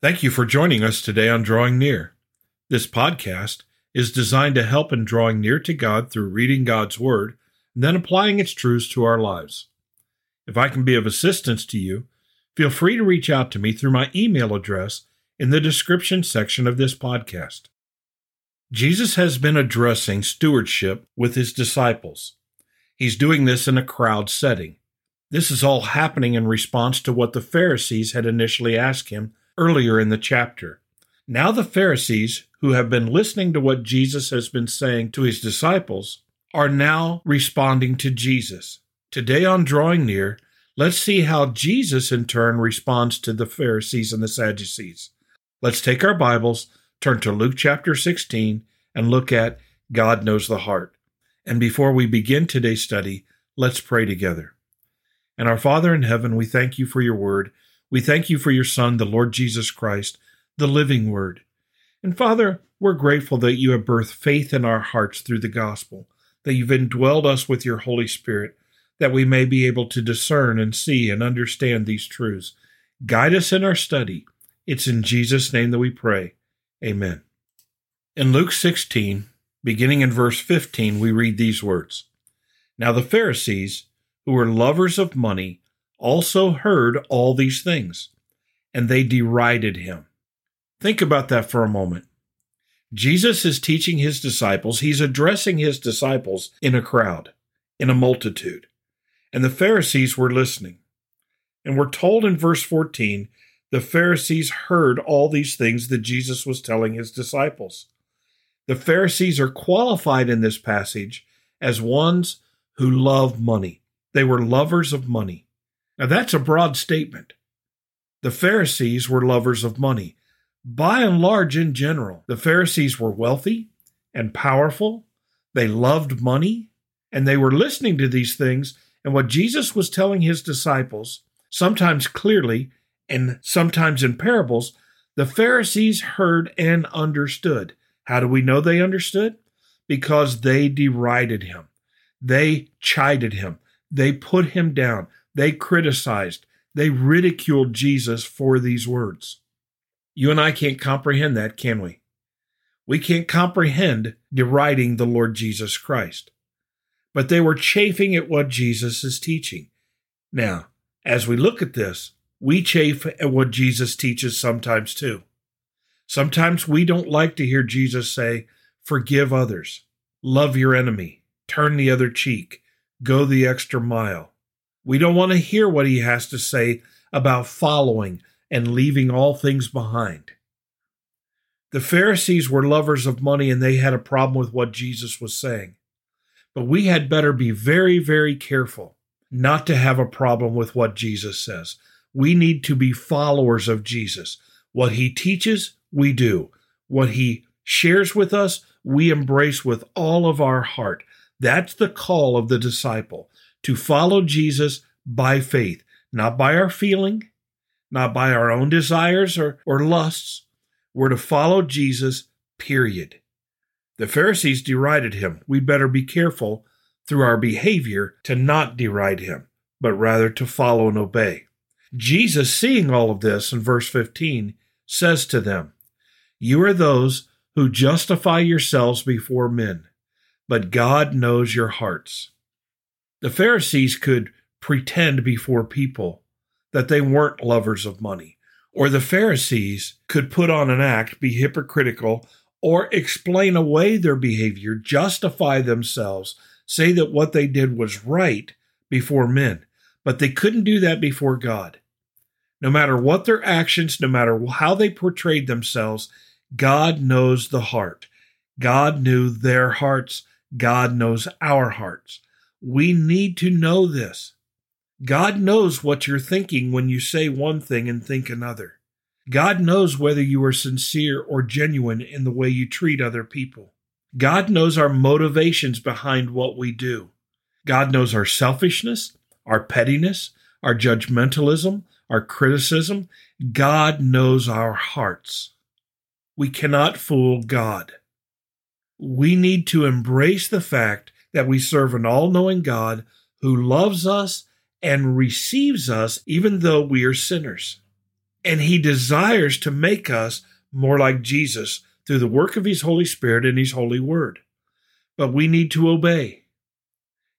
Thank you for joining us today on Drawing Near. This podcast is designed to help in drawing near to God through reading God's Word and then applying its truths to our lives. If I can be of assistance to you, feel free to reach out to me through my email address in the description section of this podcast. Jesus has been addressing stewardship with his disciples. He's doing this in a crowd setting. This is all happening in response to what the Pharisees had initially asked him earlier in the chapter. Now, the Pharisees, who have been listening to what Jesus has been saying to his disciples, are now responding to Jesus. Today, on Drawing Near, let's see how Jesus in turn responds to the Pharisees and the Sadducees. Let's take our Bibles, turn to Luke chapter 16, and look at God Knows the Heart. And before we begin today's study, let's pray together. And our Father in heaven, we thank you for your word we thank you for your Son, the Lord Jesus Christ, the living Word. And Father, we're grateful that you have birthed faith in our hearts through the gospel, that you've indwelled us with your Holy Spirit, that we may be able to discern and see and understand these truths. Guide us in our study. It's in Jesus' name that we pray. Amen. In Luke 16, beginning in verse 15, we read these words Now the Pharisees, who were lovers of money, also heard all these things, and they derided him. Think about that for a moment. Jesus is teaching his disciples, he's addressing his disciples in a crowd, in a multitude, and the Pharisees were listening. And we're told in verse 14 the Pharisees heard all these things that Jesus was telling his disciples. The Pharisees are qualified in this passage as ones who love money. They were lovers of money. Now, that's a broad statement. The Pharisees were lovers of money. By and large, in general, the Pharisees were wealthy and powerful. They loved money, and they were listening to these things. And what Jesus was telling his disciples, sometimes clearly and sometimes in parables, the Pharisees heard and understood. How do we know they understood? Because they derided him, they chided him, they put him down, they criticized, they ridiculed Jesus for these words. You and I can't comprehend that, can we? We can't comprehend deriding the Lord Jesus Christ. But they were chafing at what Jesus is teaching. Now, as we look at this, we chafe at what Jesus teaches sometimes too. Sometimes we don't like to hear Jesus say, Forgive others, love your enemy, turn the other cheek, go the extra mile. We don't want to hear what he has to say about following and leaving all things behind. The Pharisees were lovers of money and they had a problem with what Jesus was saying. But we had better be very, very careful not to have a problem with what Jesus says. We need to be followers of Jesus. What he teaches, we do. What he shares with us, we embrace with all of our heart. That's the call of the disciple to follow Jesus by faith, not by our feeling, not by our own desires or, or lusts. We're to follow Jesus, period. The Pharisees derided him. We'd better be careful through our behavior to not deride him, but rather to follow and obey. Jesus, seeing all of this in verse 15, says to them, You are those who justify yourselves before men, but God knows your hearts. The Pharisees could pretend before people that they weren't lovers of money. Or the Pharisees could put on an act, be hypocritical, or explain away their behavior, justify themselves, say that what they did was right before men. But they couldn't do that before God. No matter what their actions, no matter how they portrayed themselves, God knows the heart. God knew their hearts. God knows our hearts. We need to know this. God knows what you're thinking when you say one thing and think another. God knows whether you are sincere or genuine in the way you treat other people. God knows our motivations behind what we do. God knows our selfishness, our pettiness, our judgmentalism, our criticism. God knows our hearts. We cannot fool God. We need to embrace the fact that we serve an all knowing God who loves us and receives us even though we are sinners. And he desires to make us more like Jesus through the work of his Holy Spirit and his holy word. But we need to obey.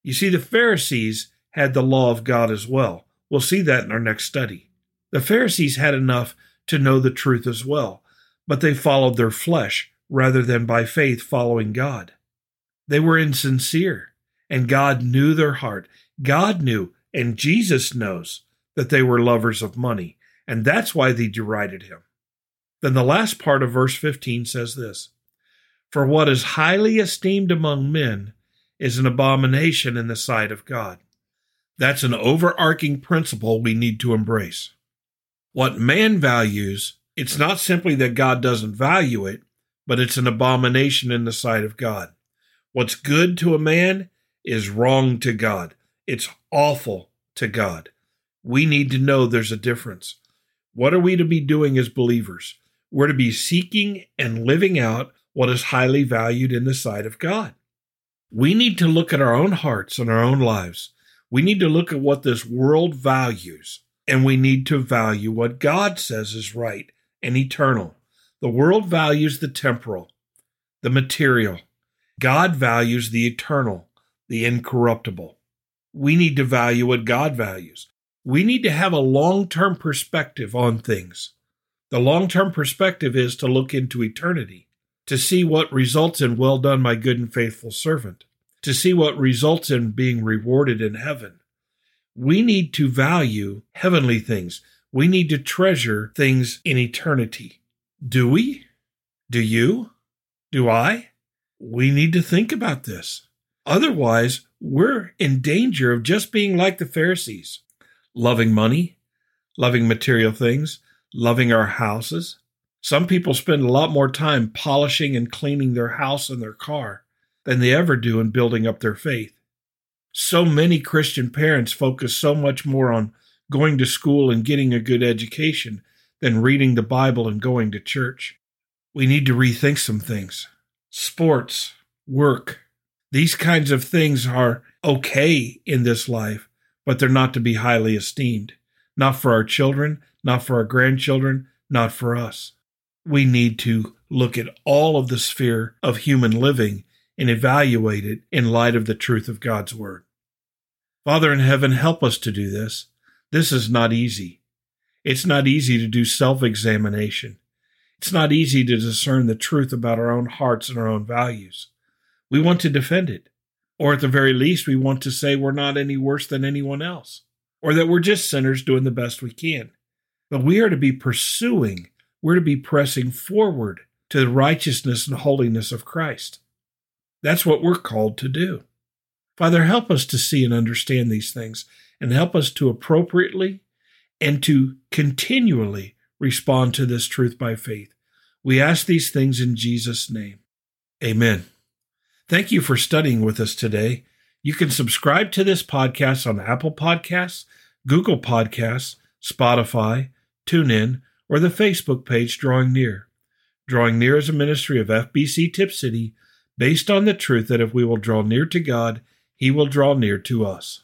You see, the Pharisees had the law of God as well. We'll see that in our next study. The Pharisees had enough to know the truth as well, but they followed their flesh rather than by faith following God. They were insincere, and God knew their heart. God knew, and Jesus knows, that they were lovers of money, and that's why they derided him. Then the last part of verse 15 says this For what is highly esteemed among men is an abomination in the sight of God. That's an overarching principle we need to embrace. What man values, it's not simply that God doesn't value it, but it's an abomination in the sight of God. What's good to a man is wrong to God. It's awful to God. We need to know there's a difference. What are we to be doing as believers? We're to be seeking and living out what is highly valued in the sight of God. We need to look at our own hearts and our own lives. We need to look at what this world values, and we need to value what God says is right and eternal. The world values the temporal, the material, God values the eternal, the incorruptible. We need to value what God values. We need to have a long term perspective on things. The long term perspective is to look into eternity, to see what results in well done, my good and faithful servant, to see what results in being rewarded in heaven. We need to value heavenly things. We need to treasure things in eternity. Do we? Do you? Do I? We need to think about this. Otherwise, we're in danger of just being like the Pharisees, loving money, loving material things, loving our houses. Some people spend a lot more time polishing and cleaning their house and their car than they ever do in building up their faith. So many Christian parents focus so much more on going to school and getting a good education than reading the Bible and going to church. We need to rethink some things sports, work. These kinds of things are okay in this life, but they're not to be highly esteemed. Not for our children, not for our grandchildren, not for us. We need to look at all of the sphere of human living and evaluate it in light of the truth of God's Word. Father in heaven, help us to do this. This is not easy. It's not easy to do self examination. It's not easy to discern the truth about our own hearts and our own values. We want to defend it. Or at the very least, we want to say we're not any worse than anyone else, or that we're just sinners doing the best we can. But we are to be pursuing, we're to be pressing forward to the righteousness and holiness of Christ. That's what we're called to do. Father, help us to see and understand these things and help us to appropriately and to continually respond to this truth by faith. We ask these things in Jesus' name. Amen. Thank you for studying with us today. You can subscribe to this podcast on Apple Podcasts, Google Podcasts, Spotify, TuneIn, or the Facebook page Drawing Near. Drawing Near is a ministry of FBC Tipp City based on the truth that if we will draw near to God, He will draw near to us.